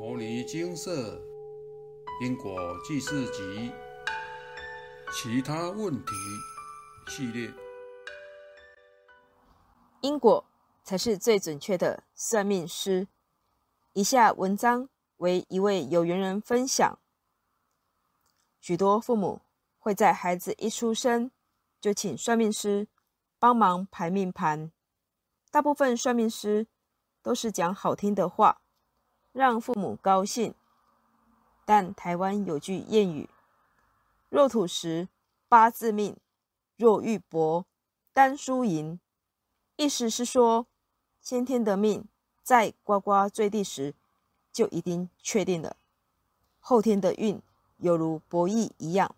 摩尼金色因果记事集其他问题系列，因果才是最准确的算命师。以下文章为一位有缘人分享。许多父母会在孩子一出生就请算命师帮忙排命盘，大部分算命师都是讲好听的话，让父母高兴。但台湾有句谚语：“若土时八字命，若玉帛单输赢。”意思是说，先天的命在呱呱坠地时就已经确定了，后天的运犹如博弈一样，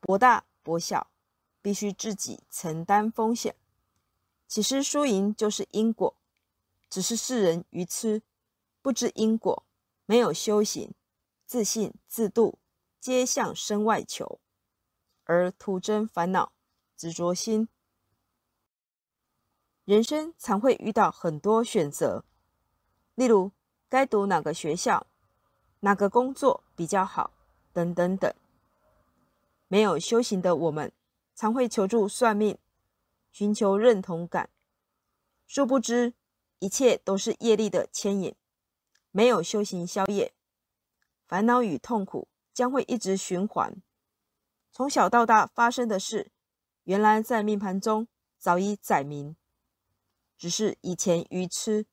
博大博小，必须自己承担风险。其实输赢就是因果，只是世人愚痴，不知因果，没有修行。自信自度，皆向身外求，而徒增烦恼、执着心。人生常会遇到很多选择，例如该读哪个学校、哪个工作比较好，等等等。没有修行的我们，常会求助算命，寻求认同感。殊不知，一切都是业力的牵引。没有修行消业。烦恼与痛苦将会一直循环。从小到大发生的事，原来在命盘中早已载明，只是以前愚痴，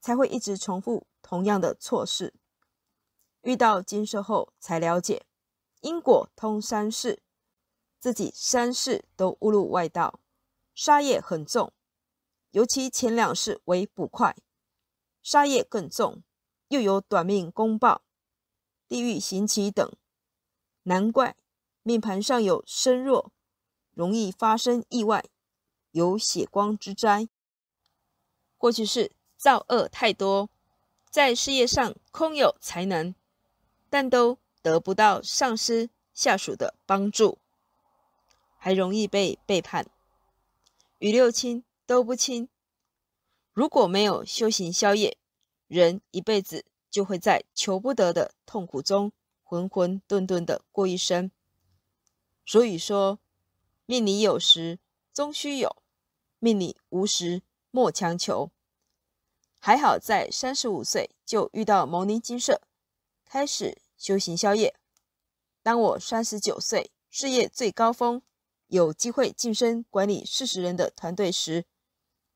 才会一直重复同样的错事。遇到金色后，才了解因果通三世，自己三世都误入外道，杀业很重，尤其前两世为捕快，杀业更重，又有短命公报。地狱行棋等，难怪命盘上有身弱，容易发生意外，有血光之灾。过去是造恶太多，在事业上空有才能，但都得不到上司下属的帮助，还容易被背叛，与六亲都不亲。如果没有修行消业，人一辈子。就会在求不得的痛苦中浑浑沌沌的过一生。所以说，命里有时终须有，命里无时莫强求。还好在三十五岁就遇到牟尼金舍，开始修行宵夜。当我三十九岁，事业最高峰，有机会晋升管理四十人的团队时，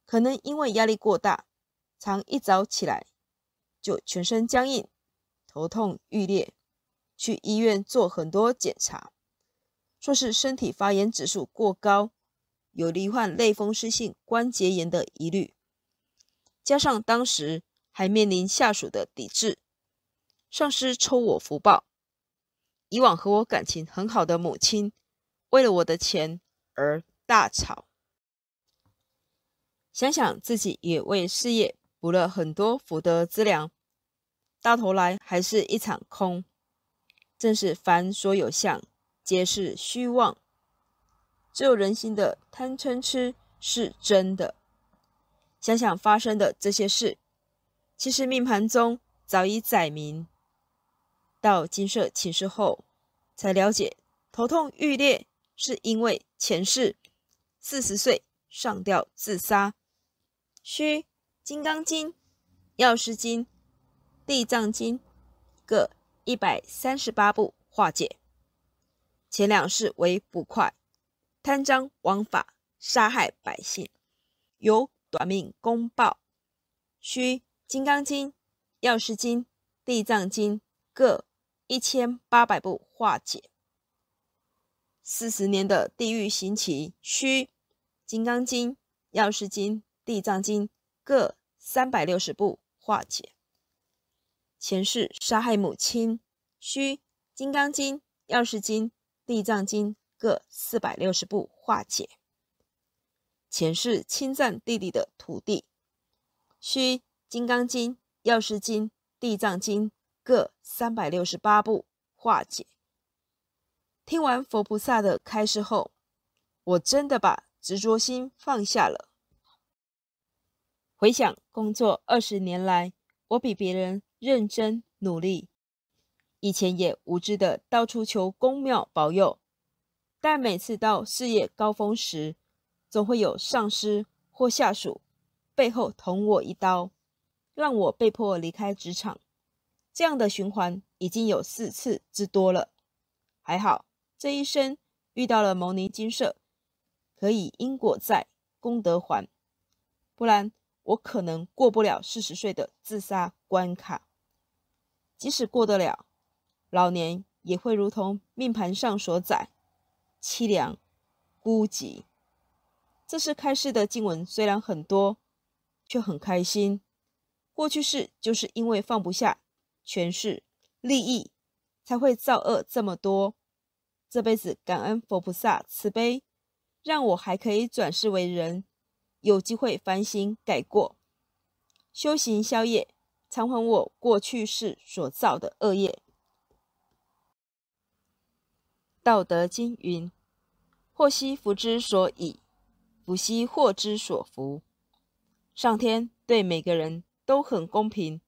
可能因为压力过大，常一早起来。就全身僵硬，头痛欲裂，去医院做很多检查，说是身体发炎指数过高，有罹患类风湿性关节炎的疑虑。加上当时还面临下属的抵制，上司抽我福报。以往和我感情很好的母亲，为了我的钱而大吵。想想自己也为事业补了很多福德资粮。到头来还是一场空，正是凡所有相，皆是虚妄。只有人心的贪嗔痴是真的。想想发生的这些事，其实命盘中早已载明。到金色寝室后，才了解头痛欲裂是因为前世四十岁上吊自杀，需《金刚经》《药师经》。地藏经各一百三十八部化解，前两世为捕快，贪赃枉法，杀害百姓，有短命公报，需金刚经、药师经、地藏经各一千八百部化解。四十年的地狱刑期，需金刚经、药师经、地藏经各三百六十部化解。前世杀害母亲，需《金刚经》《药师经》《地藏经》各四百六十部化解；前世侵占弟弟的土地，需《金刚经》《药师经》《地藏经》各三百六十八部化解。听完佛菩萨的开示后，我真的把执着心放下了。回想工作二十年来，我比别人。认真努力。以前也无知的到处求公庙保佑，但每次到事业高峰时，总会有上司或下属背后捅我一刀，让我被迫离开职场。这样的循环已经有四次之多了。还好这一生遇到了牟尼金舍，可以因果在，功德还，不然我可能过不了四十岁的自杀关卡。即使过得了，老年也会如同命盘上所载，凄凉孤寂。这是开示的经文，虽然很多，却很开心。过去式就是因为放不下权势、利益，才会造恶这么多。这辈子感恩佛菩萨慈悲，让我还可以转世为人，有机会反省改过，修行消业，偿还我过去世所造的恶业。道德经云：“祸兮福之所以。”福兮祸之所伏，上天对每个人都很公平，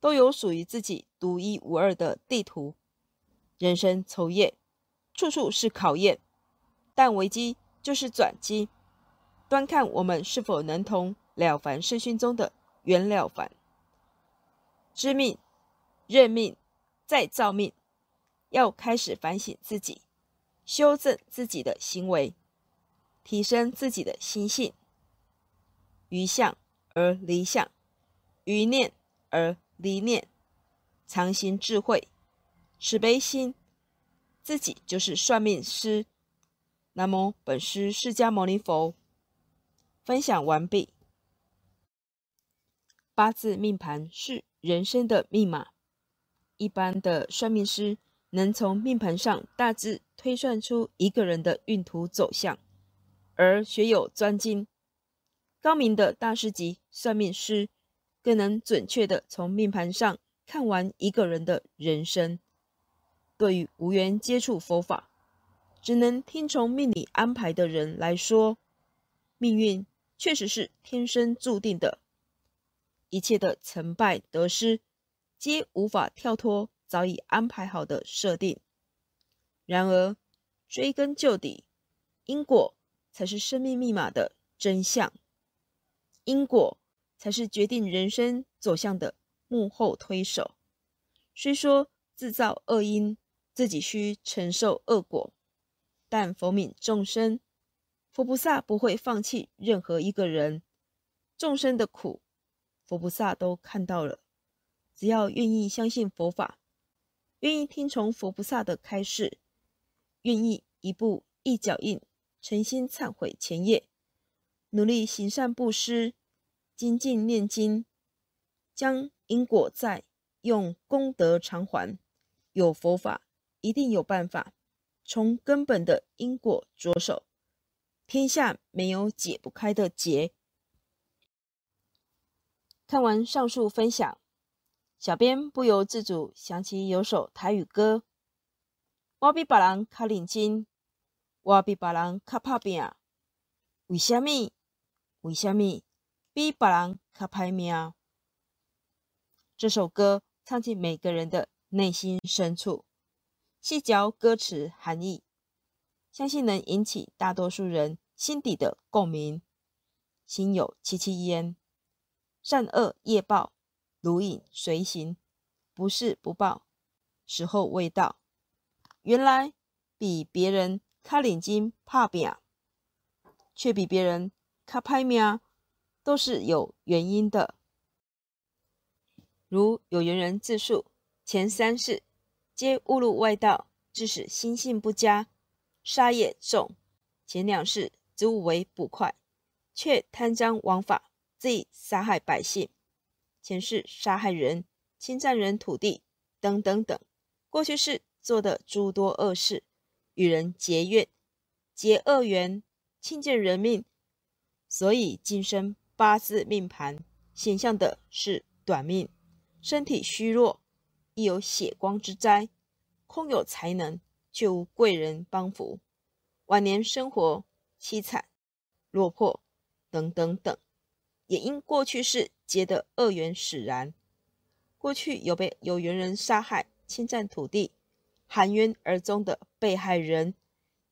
都有属于自己独一无二的地图。人生愁业，处处是考验，但危机就是转机，端看我们是否能同《了凡世训》中的袁了凡，知命、认命、再造命，要开始反省自己，修正自己的行为。提升自己的心性，于相而离相，于念而离念，常行智慧，慈悲心，自己就是算命师。南无本师释迦牟尼佛。分享完毕。八字命盘是人生的密码，一般的算命师能从命盘上大致推算出一个人的运途走向。而学有专精、高明的大师级算命师，更能准确的从命盘上看完一个人的人生。对于无缘接触佛法，只能听从命理安排的人来说，命运确实是天生注定的，一切的成败得失，皆无法跳脱早已安排好的设定。然而，追根究底，因果。才是生命密码的真相，因果才是决定人生走向的幕后推手。虽说制造恶因，自己需承受恶果，但佛悯众生，佛菩萨不会放弃任何一个人。众生的苦，佛菩萨都看到了。只要愿意相信佛法，愿意听从佛菩萨的开示，愿意一步一脚印。诚心忏悔前业，努力行善布施，精进念经，将因果债用功德偿还。有佛法，一定有办法。从根本的因果着手，天下没有解不开的结。看完上述分享，小编不由自主想起有首台语歌：我比别人卡认真。我比别人较拍拼，为什么？为什么比别人较歹命？这首歌唱进每个人的内心深处，细嚼歌词含义，相信能引起大多数人心底的共鸣。心有戚戚焉，善恶业报，如影随形，不是不报，时候未到。原来比别人。卡领巾怕病，却比别人卡拍命，都是有原因的。如有缘人自述，前三世皆误入外道，致使心性不佳，杀业重；前两世只误为捕快，却贪赃枉法，自杀害百姓；前世杀害人、侵占人土地等等等，过去世做的诸多恶事。与人结怨、结恶缘、轻贱人命，所以今生八字命盘显象的是短命，身体虚弱，亦有血光之灾，空有才能却无贵人帮扶，晚年生活凄惨、落魄等等等，也因过去世结的恶缘使然。过去有被有缘人杀害、侵占土地、含冤而终的被害人，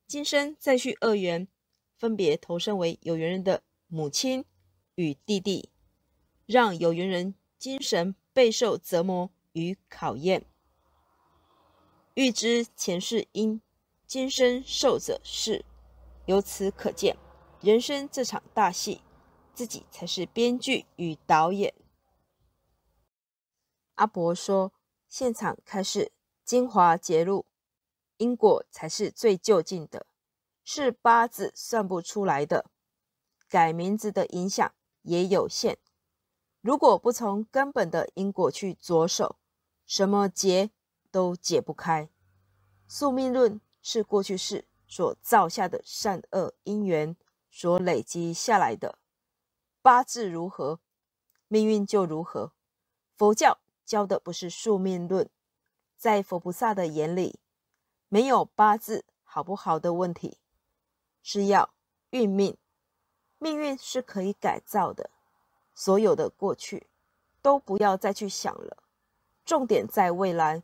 今生再续恶缘，分别投身为有缘人的母亲与弟弟，让有缘人精神备受折磨与考验。欲知前世因，今生受者是。由此可见，人生这场大戏，自己才是编剧与导演。阿伯说：“现场开始，精华揭露，因果才是最就近的，是八字算不出来的。改名字的影响也有限，如果不从根本的因果去着手，什么结都解不开。宿命论是过去式所造下的善恶因缘所累积下来的，八字如何，命运就如何。佛教。”教的不是宿命论，在佛菩萨的眼里，没有八字好不好的问题，是要运命，命运是可以改造的。所有的过去都不要再去想了，重点在未来。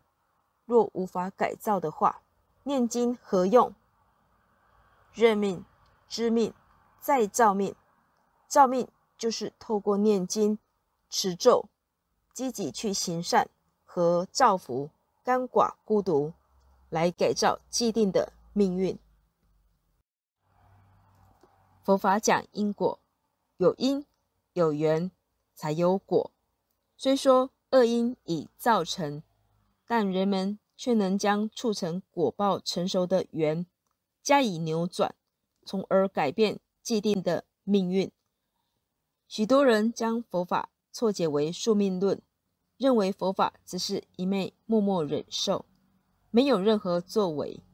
若无法改造的话，念经何用？认命、知命、再造命，造命就是透过念经、持咒。积极去行善和造福甘寡孤独，来改造既定的命运。佛法讲因果，有因有缘才有果。虽说恶因已造成，但人们却能将促成果报成熟的缘加以扭转，从而改变既定的命运。许多人将佛法。错解为宿命论，认为佛法只是一昧默默忍受，没有任何作为。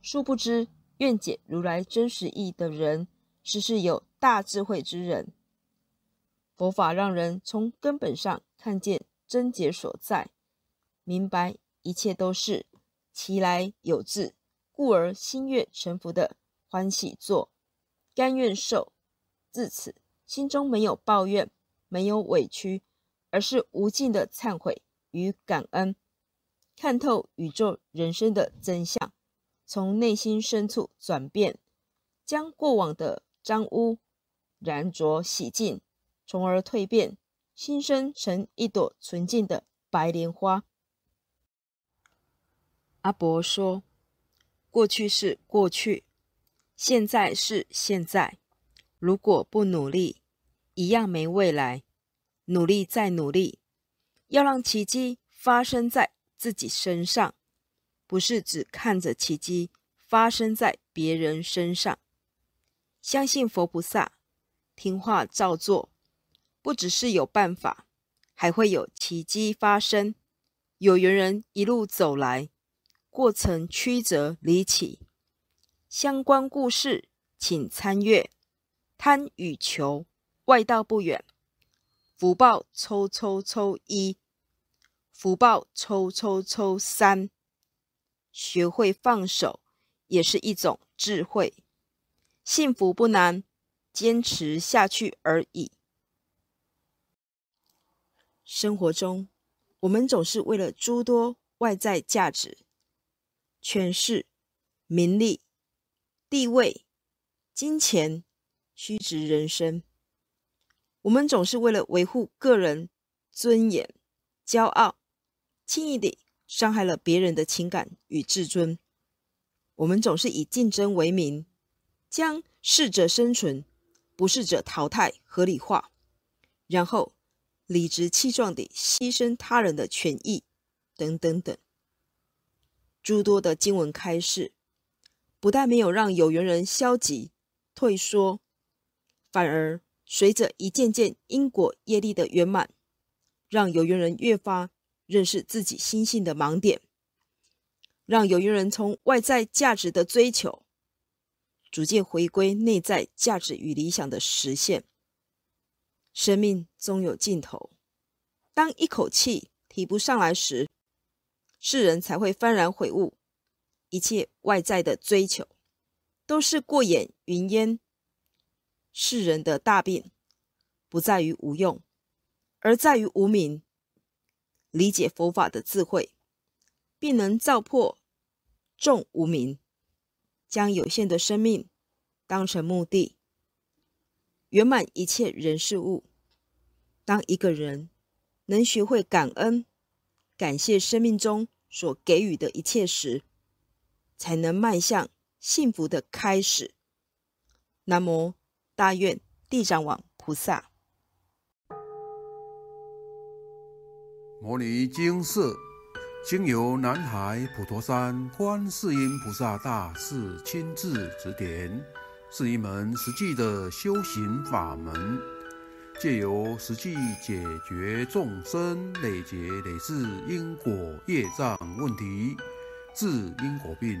殊不知，愿解如来真实意的人，实是有大智慧之人。佛法让人从根本上看见真解所在，明白一切都是其来有自，故而心悦诚服的欢喜做，甘愿受。自此，心中没有抱怨。没有委屈，而是无尽的忏悔与感恩，看透宇宙人生的真相，从内心深处转变，将过往的脏污染浊洗净，从而蜕变，新生成一朵纯净的白莲花。阿伯说：“过去是过去，现在是现在，如果不努力。”一样没未来，努力再努力，要让奇迹发生在自己身上，不是只看着奇迹发生在别人身上。相信佛菩萨，听话照做，不只是有办法，还会有奇迹发生。有缘人一路走来，过程曲折离奇，相关故事请参阅《贪与求》。外道不远，福报抽抽抽一，福报抽抽抽三。学会放手也是一种智慧。幸福不难，坚持下去而已。生活中，我们总是为了诸多外在价值、权势、名利、地位、金钱、虚掷人生。我们总是为了维护个人尊严、骄傲，轻易地伤害了别人的情感与自尊。我们总是以竞争为名，将适者生存、不适者淘汰合理化，然后理直气壮地牺牲他人的权益，等等等。诸多的经文开示，不但没有让有缘人消极退缩，反而。随着一件件因果业力的圆满，让有缘人越发认识自己心性的盲点，让有缘人从外在价值的追求，逐渐回归内在价值与理想的实现。生命终有尽头，当一口气提不上来时，世人才会幡然悔悟，一切外在的追求都是过眼云烟。世人的大病，不在于无用，而在于无名。理解佛法的智慧，并能照破众无明，将有限的生命当成目的，圆满一切人事物。当一个人能学会感恩、感谢生命中所给予的一切时，才能迈向幸福的开始。南无大愿地藏王菩萨。摩尼经释，经由南海普陀山观世音菩萨大士亲自指点，是一门实际的修行法门。借由实际解决众生累劫累世因果业障问题，治因果病，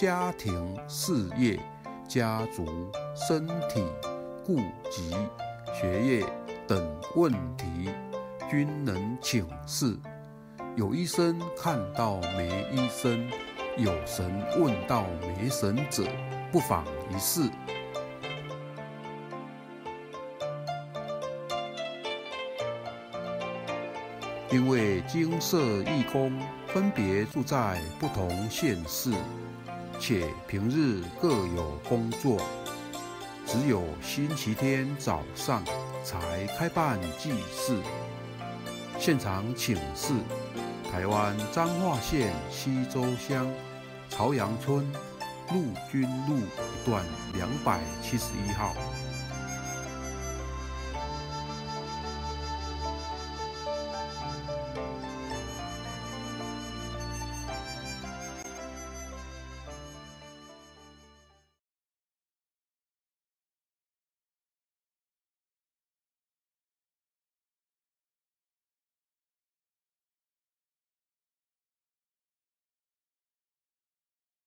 家庭、事业、家族、身体、顾及、学业等问题，均能请示。有医生看到没医生，有神问到没神者，不妨一试。因为金色义工分别住在不同县市，且平日各有工作，只有星期天早上才开办祭祀。现场请示：台湾彰化县西周乡朝阳村陆军路一段两百七十一号。